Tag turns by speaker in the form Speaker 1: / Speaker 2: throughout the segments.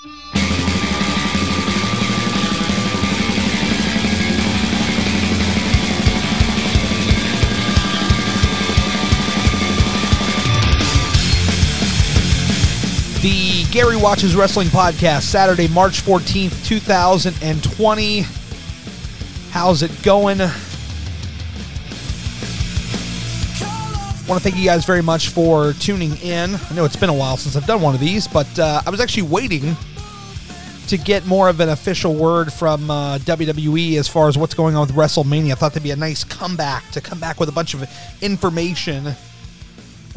Speaker 1: The Gary Watches Wrestling Podcast, Saturday, March 14th, 2020. How's it going? Want to thank you guys very much for tuning in. I know it's been a while since I've done one of these, but uh, I was actually waiting to get more of an official word from uh, WWE as far as what's going on with WrestleMania. I thought that'd be a nice comeback to come back with a bunch of information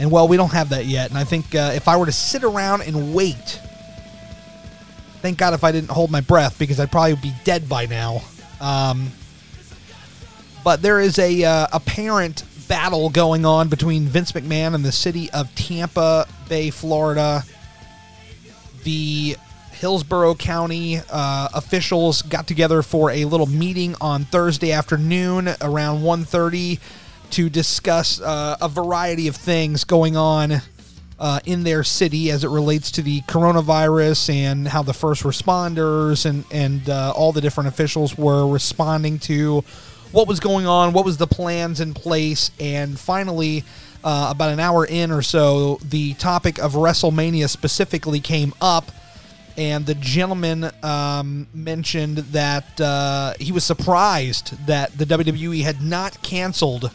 Speaker 1: and well, we don't have that yet. And I think uh, if I were to sit around and wait, thank God if I didn't hold my breath because I'd probably be dead by now. Um, but there is a uh, apparent battle going on between Vince McMahon and the city of Tampa Bay, Florida. The Hillsborough County uh, officials got together for a little meeting on Thursday afternoon around 1.30 to discuss uh, a variety of things going on uh, in their city as it relates to the coronavirus and how the first responders and and uh, all the different officials were responding to what was going on, what was the plans in place, and finally. Uh, about an hour in or so, the topic of WrestleMania specifically came up, and the gentleman um, mentioned that uh, he was surprised that the WWE had not canceled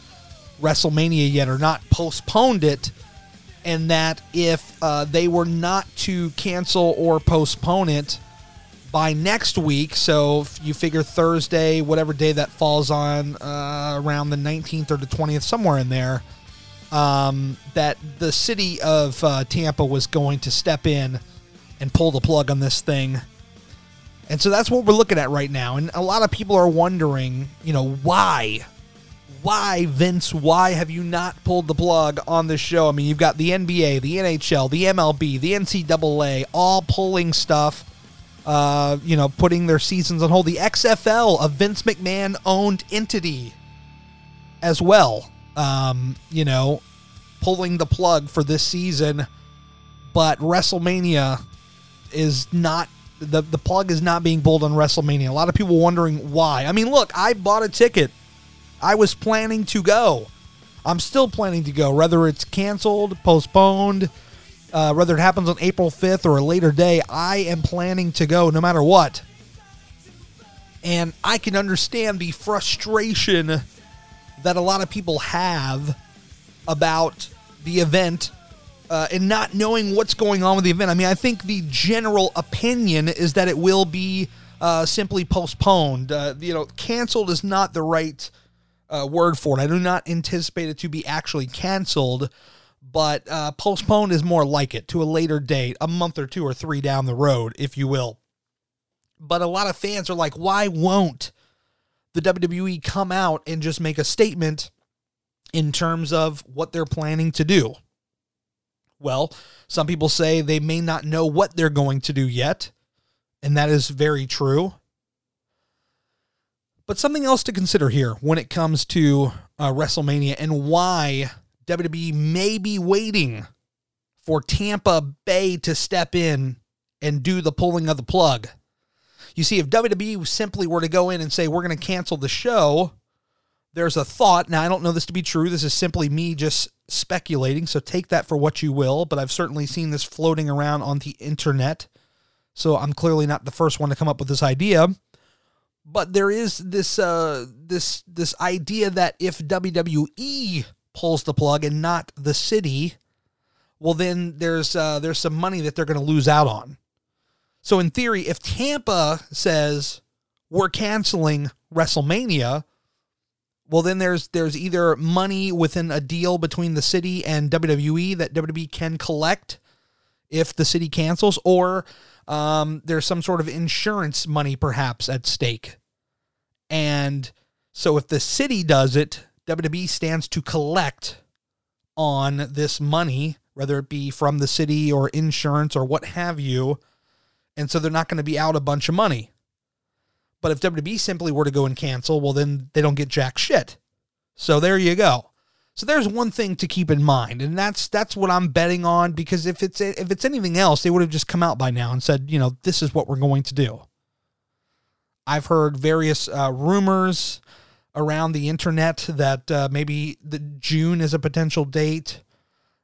Speaker 1: WrestleMania yet or not postponed it, and that if uh, they were not to cancel or postpone it by next week, so you figure Thursday, whatever day that falls on, uh, around the 19th or the 20th, somewhere in there, um, that the city of uh, Tampa was going to step in and pull the plug on this thing. And so that's what we're looking at right now. And a lot of people are wondering, you know, why? why, Vince, why have you not pulled the plug on this show? I mean, you've got the NBA, the NHL, the MLB, the NCAA, all pulling stuff, uh, you know, putting their seasons on hold. The XFL, a Vince McMahon owned entity, as well, um, you know, pulling the plug for this season. But WrestleMania is not the the plug is not being pulled on WrestleMania. A lot of people wondering why. I mean, look, I bought a ticket I was planning to go. I'm still planning to go, whether it's canceled, postponed, uh, whether it happens on April 5th or a later day. I am planning to go no matter what. And I can understand the frustration that a lot of people have about the event uh, and not knowing what's going on with the event. I mean, I think the general opinion is that it will be uh, simply postponed. Uh, you know, canceled is not the right uh, word for it. I do not anticipate it to be actually canceled, but uh, postponed is more like it to a later date, a month or two or three down the road, if you will. But a lot of fans are like, why won't the WWE come out and just make a statement in terms of what they're planning to do? Well, some people say they may not know what they're going to do yet, and that is very true. But something else to consider here when it comes to uh, WrestleMania and why WWE may be waiting for Tampa Bay to step in and do the pulling of the plug. You see, if WWE simply were to go in and say, we're going to cancel the show, there's a thought. Now, I don't know this to be true. This is simply me just speculating. So take that for what you will. But I've certainly seen this floating around on the internet. So I'm clearly not the first one to come up with this idea but there is this uh, this this idea that if WWE pulls the plug and not the city, well then there's uh, there's some money that they're going to lose out on. So in theory, if Tampa says we're canceling WrestleMania, well then there's there's either money within a deal between the city and WWE that WWE can collect if the city cancels, or um, there's some sort of insurance money perhaps at stake. And so if the city does it, WWE stands to collect on this money, whether it be from the city or insurance or what have you. And so they're not going to be out a bunch of money. But if WWE simply were to go and cancel, well, then they don't get jack shit. So there you go. So there's one thing to keep in mind, and that's that's what I'm betting on because if it's if it's anything else, they would have just come out by now and said, you know, this is what we're going to do. I've heard various uh, rumors around the internet that uh, maybe the June is a potential date.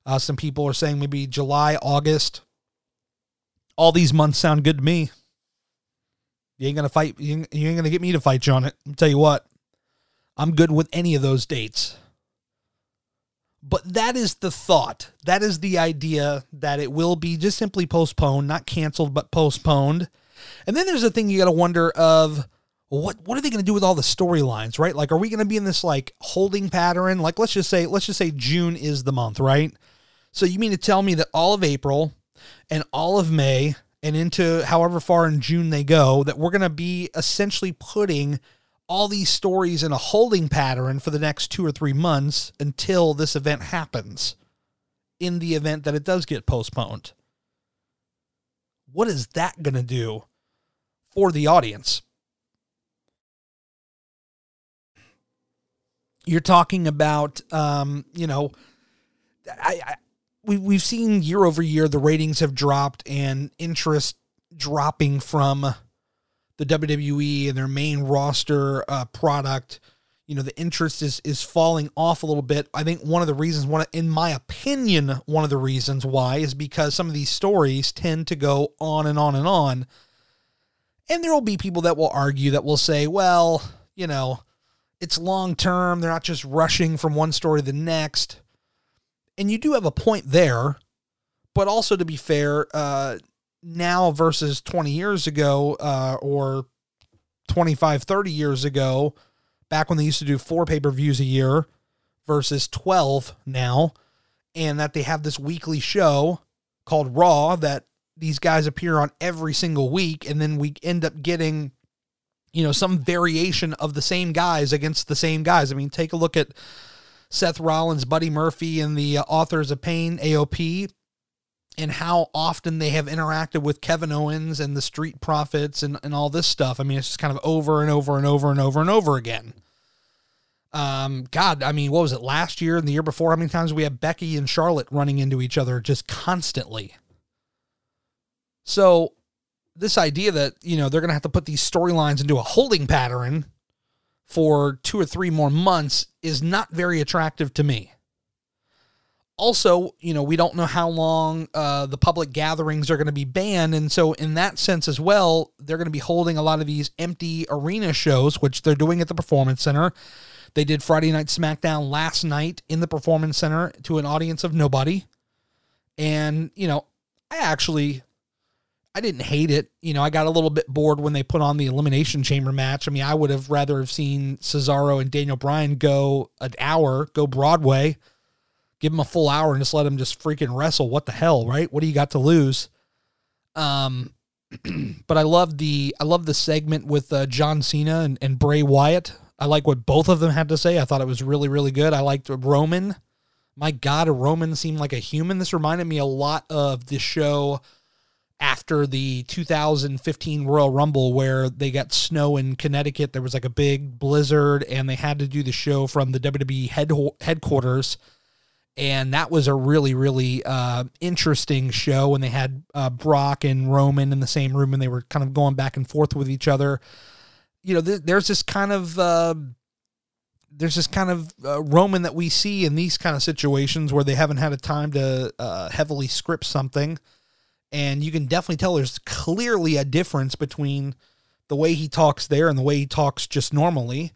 Speaker 1: Uh, some people are saying maybe July, August. All these months sound good to me. You ain't gonna fight. You ain't, you ain't gonna get me to fight you on it. I'll tell you what, I'm good with any of those dates. But that is the thought. That is the idea that it will be just simply postponed, not canceled, but postponed. And then there's a thing you got to wonder of what what are they going to do with all the storylines, right? Like, are we going to be in this like holding pattern? Like, let's just say let's just say June is the month, right? So you mean to tell me that all of April and all of May and into however far in June they go, that we're going to be essentially putting all these stories in a holding pattern for the next two or three months until this event happens in the event that it does get postponed. What is that going to do for the audience? You're talking about, um, you know, I, I we we've seen year over year the ratings have dropped and interest dropping from the WWE and their main roster uh, product, you know, the interest is is falling off a little bit. I think one of the reasons, one in my opinion, one of the reasons why is because some of these stories tend to go on and on and on. And there will be people that will argue that will say, well, you know, it's long term. They're not just rushing from one story to the next. And you do have a point there. But also, to be fair, uh, now versus 20 years ago uh, or 25, 30 years ago, back when they used to do four pay per views a year versus 12 now, and that they have this weekly show called Raw that these guys appear on every single week, and then we end up getting, you know, some variation of the same guys against the same guys. I mean, take a look at Seth Rollins, Buddy Murphy, and the uh, Authors of Pain, AOP and how often they have interacted with Kevin Owens and the Street Profits and, and all this stuff. I mean, it's just kind of over and over and over and over and over again. Um, God, I mean, what was it last year and the year before? How many times we have Becky and Charlotte running into each other just constantly? So, this idea that, you know, they're going to have to put these storylines into a holding pattern for two or three more months is not very attractive to me also, you know, we don't know how long uh, the public gatherings are going to be banned. And so, in that sense as well, they're going to be holding a lot of these empty arena shows, which they're doing at the Performance Center. They did Friday Night SmackDown last night in the Performance Center to an audience of nobody. And, you know, I actually. I didn't hate it. You know, I got a little bit bored when they put on the Elimination Chamber match. I mean, I would have rather have seen Cesaro and Daniel Bryan go an hour, go Broadway, give them a full hour and just let them just freaking wrestle. What the hell, right? What do you got to lose? Um, but I love the I love the segment with uh, John Cena and, and Bray Wyatt. I like what both of them had to say. I thought it was really really good. I liked Roman. My God, Roman seemed like a human. This reminded me a lot of the show after the 2015 Royal Rumble where they got snow in Connecticut. There was like a big blizzard and they had to do the show from the WWE head, headquarters and that was a really really uh, interesting show when they had uh, Brock and Roman in the same room and they were kind of going back and forth with each other. You know, th- there's this kind of uh, there's this kind of uh, Roman that we see in these kind of situations where they haven't had a time to uh, heavily script something, and you can definitely tell there's clearly a difference between the way he talks there and the way he talks just normally.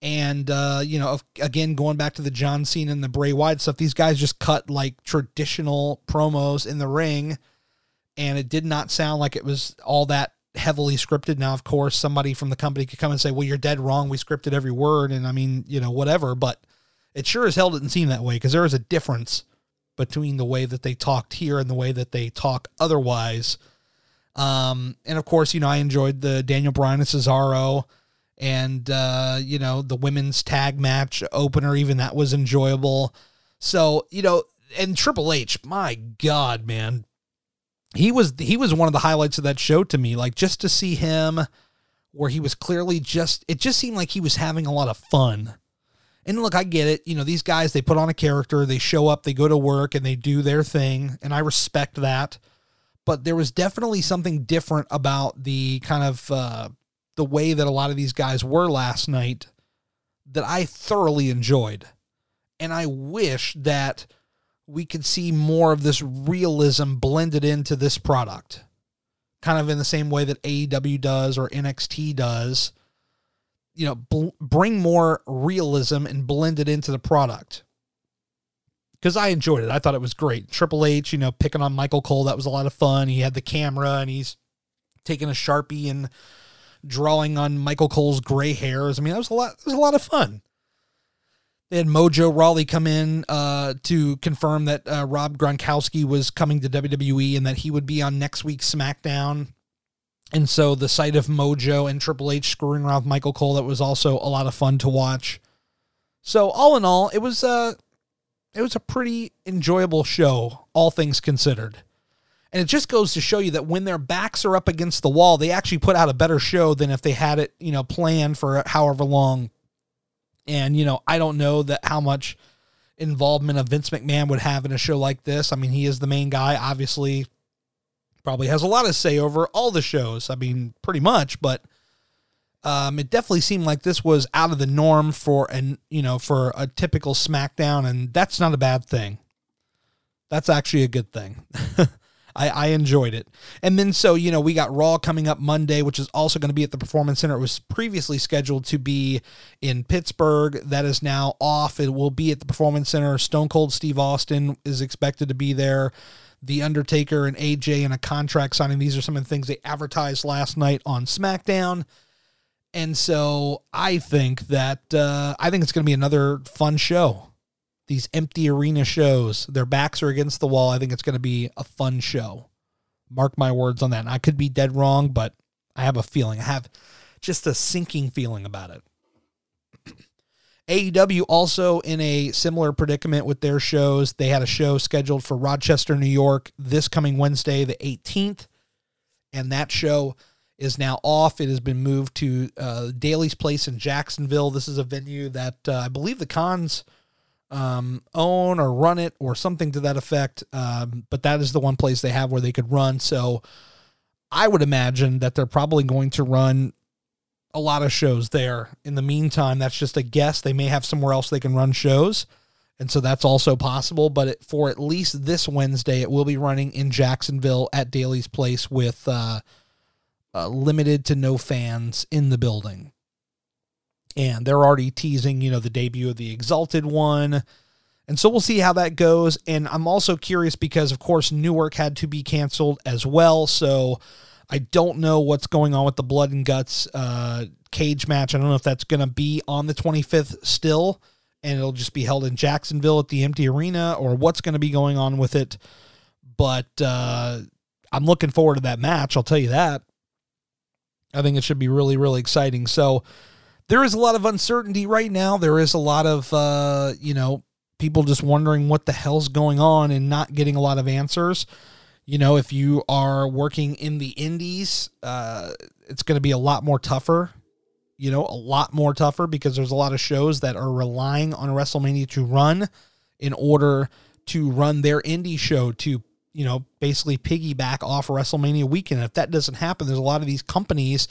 Speaker 1: And uh, you know, again, going back to the John Cena and the Bray Wyatt stuff, these guys just cut like traditional promos in the ring, and it did not sound like it was all that heavily scripted. Now, of course, somebody from the company could come and say, "Well, you're dead wrong. We scripted every word," and I mean, you know, whatever. But it sure as hell didn't seem that way because there is a difference between the way that they talked here and the way that they talk otherwise. Um, and of course, you know, I enjoyed the Daniel Bryan and Cesaro and uh, you know the women's tag match opener even that was enjoyable. So you know and triple h my god man. He was he was one of the highlights of that show to me like just to see him where he was clearly just it just seemed like he was having a lot of fun And look, I get it. You know, these guys, they put on a character, they show up, they go to work, and they do their thing. And I respect that. But there was definitely something different about the kind of uh, the way that a lot of these guys were last night that I thoroughly enjoyed. And I wish that we could see more of this realism blended into this product. Kind of in the same way that AEW does or NXT does you know, bl- bring more realism and blend it into the product. Because I enjoyed it. I thought it was great. Triple H, you know, picking on Michael Cole, that was a lot of fun. He had the camera and he's taking a Sharpie and drawing on Michael Cole's gray hairs. I mean, that was a lot, it was a lot of fun. They had Mojo Rawley come in uh, to confirm that uh, Rob Gronkowski was coming to WWE and that he would be on next week's SmackDown. And so the sight of Mojo and Triple H screwing around with Michael Cole, that was also a lot of fun to watch. So all in all, it was a uh, it was a pretty enjoyable show, all things considered. And it just goes to show you that when their backs are up against the wall, they actually put out a better show than if they had it, you know, planned for however long. And, you know, I don't know that how much involvement of Vince McMahon would have in a show like this. I mean, he is the main guy, obviously probably has a lot of say over all the shows. I mean, pretty much, but um, it definitely seemed like this was out of the norm for an you know for a typical SmackDown, and that's not a bad thing. That's actually a good thing. I, I enjoyed it. And then so, you know, we got Raw coming up Monday, which is also going to be at the Performance Center. It was previously scheduled to be in Pittsburgh. That is now off. It will be at the Performance Center. Stone Cold Steve Austin is expected to be there. The Undertaker and AJ in a contract signing. These are some of the things they advertised last night on SmackDown. And so I think that uh, I think it's going to be another fun show. These empty arena shows, their backs are against the wall. I think it's going to be a fun show. Mark my words on that. And I could be dead wrong, but I have a feeling. I have just a sinking feeling about it. AEW also in a similar predicament with their shows. They had a show scheduled for Rochester, New York this coming Wednesday, the 18th. And that show is now off. It has been moved to uh, Daly's Place in Jacksonville. This is a venue that uh, I believe the Khans um, own or run it or something to that effect. Um, but that is the one place they have where they could run. So I would imagine that they're probably going to run a lot of shows there. In the meantime, that's just a guess. They may have somewhere else they can run shows. And so that's also possible. But it, for at least this Wednesday, it will be running in Jacksonville at Daly's Place with uh, uh, limited to no fans in the building. And they're already teasing, you know, the debut of the Exalted one. And so we'll see how that goes. And I'm also curious because, of course, Newark had to be canceled as well. So I don't know what's going on with the Blood and Guts uh, cage match. I don't know if that's going to be on the 25th still, and it'll just be held in Jacksonville at the empty arena, or what's going to be going on with it. But uh, I'm looking forward to that match. I'll tell you that. I think it should be really, really exciting. So there is a lot of uncertainty right now. There is a lot of, uh, you know, people just wondering what the hell's going on and not getting a lot of answers. You know, if you are working in the indies, uh, it's going to be a lot more tougher. You know, a lot more tougher because there's a lot of shows that are relying on WrestleMania to run in order to run their indie show to, you know, basically piggyback off WrestleMania weekend. If that doesn't happen, there's a lot of these companies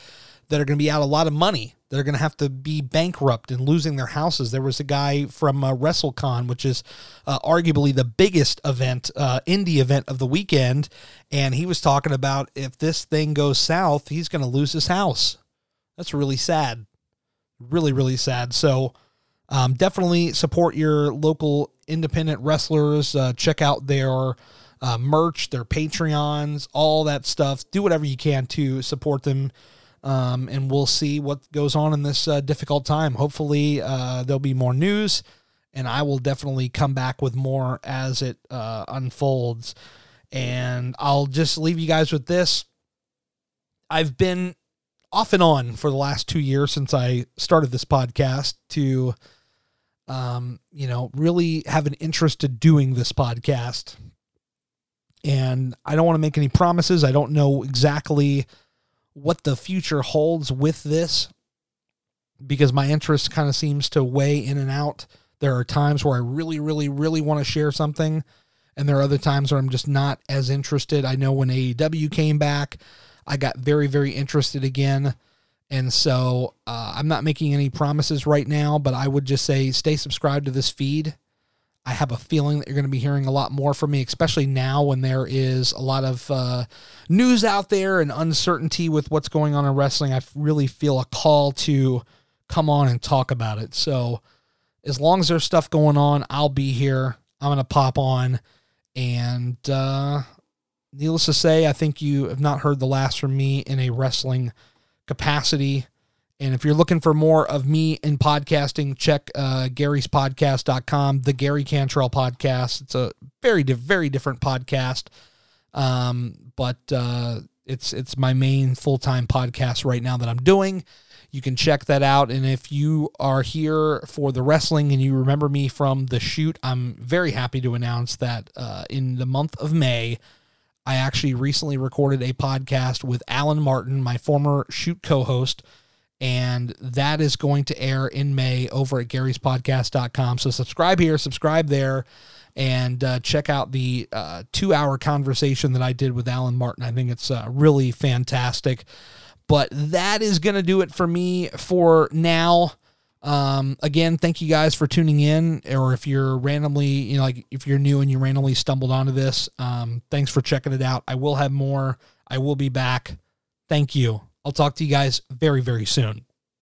Speaker 1: that are going to be out a lot of money. that are going to have to be bankrupt and losing their houses. There was a guy from uh, WrestleCon, which is uh, arguably the biggest event, uh, indie event of the weekend, and he was talking about if this thing goes south, he's going to lose his house. That's really sad. Really, really sad. So, um, definitely support your local independent wrestlers. Uh, check out their uh, merch, their Patreons, all that stuff. Do whatever you can to support them um, and we'll see what goes on in this uh, difficult time. Hopefully, uh, there'll be more news, and I will definitely come back with more as it uh, unfolds. And I'll just leave you guys with this. I've been off and on for the last two years since I started this podcast to, um, you know, really have an interest in doing this podcast. And I don't want to make any promises. I don't know exactly what the future holds with this. because my interest kind of seems to weigh in and out. There are times where I really, really, really want to share something, and there are other times where I'm just not as interested. I know when AEW came back, I got very, very interested again. And so uh, I'm not making any promises right now, but I would just say stay subscribed to this feed. I have a feeling that you're going to be hearing a lot more from me, especially now when there is a lot of uh, news out there and uncertainty with what's going on in wrestling. I really feel a call to come on and talk about it. So, as long as there's stuff going on, I'll be here. I'm going to pop on. And uh, needless to say, I think you have not heard the last from me in a wrestling capacity. And if you're looking for more of me in podcasting, check uh, Gary's podcast.com, the Gary Cantrell podcast. It's a very, very different podcast. Um, but uh, it's it's my main full time podcast right now that I'm doing. You can check that out. And if you are here for the wrestling and you remember me from the shoot, I'm very happy to announce that uh, in the month of May, I actually recently recorded a podcast with Alan Martin, my former shoot co host and that is going to air in May over at garyspodcast.com. So subscribe here, subscribe there, and uh, check out the uh, two hour conversation that I did with Alan Martin. I think it's uh, really fantastic. But that is going to do it for me for now. Um, again, thank you guys for tuning in. Or if you're randomly, you know, like if you're new and you randomly stumbled onto this, um, thanks for checking it out. I will have more. I will be back. Thank you. I'll talk to you guys very, very soon.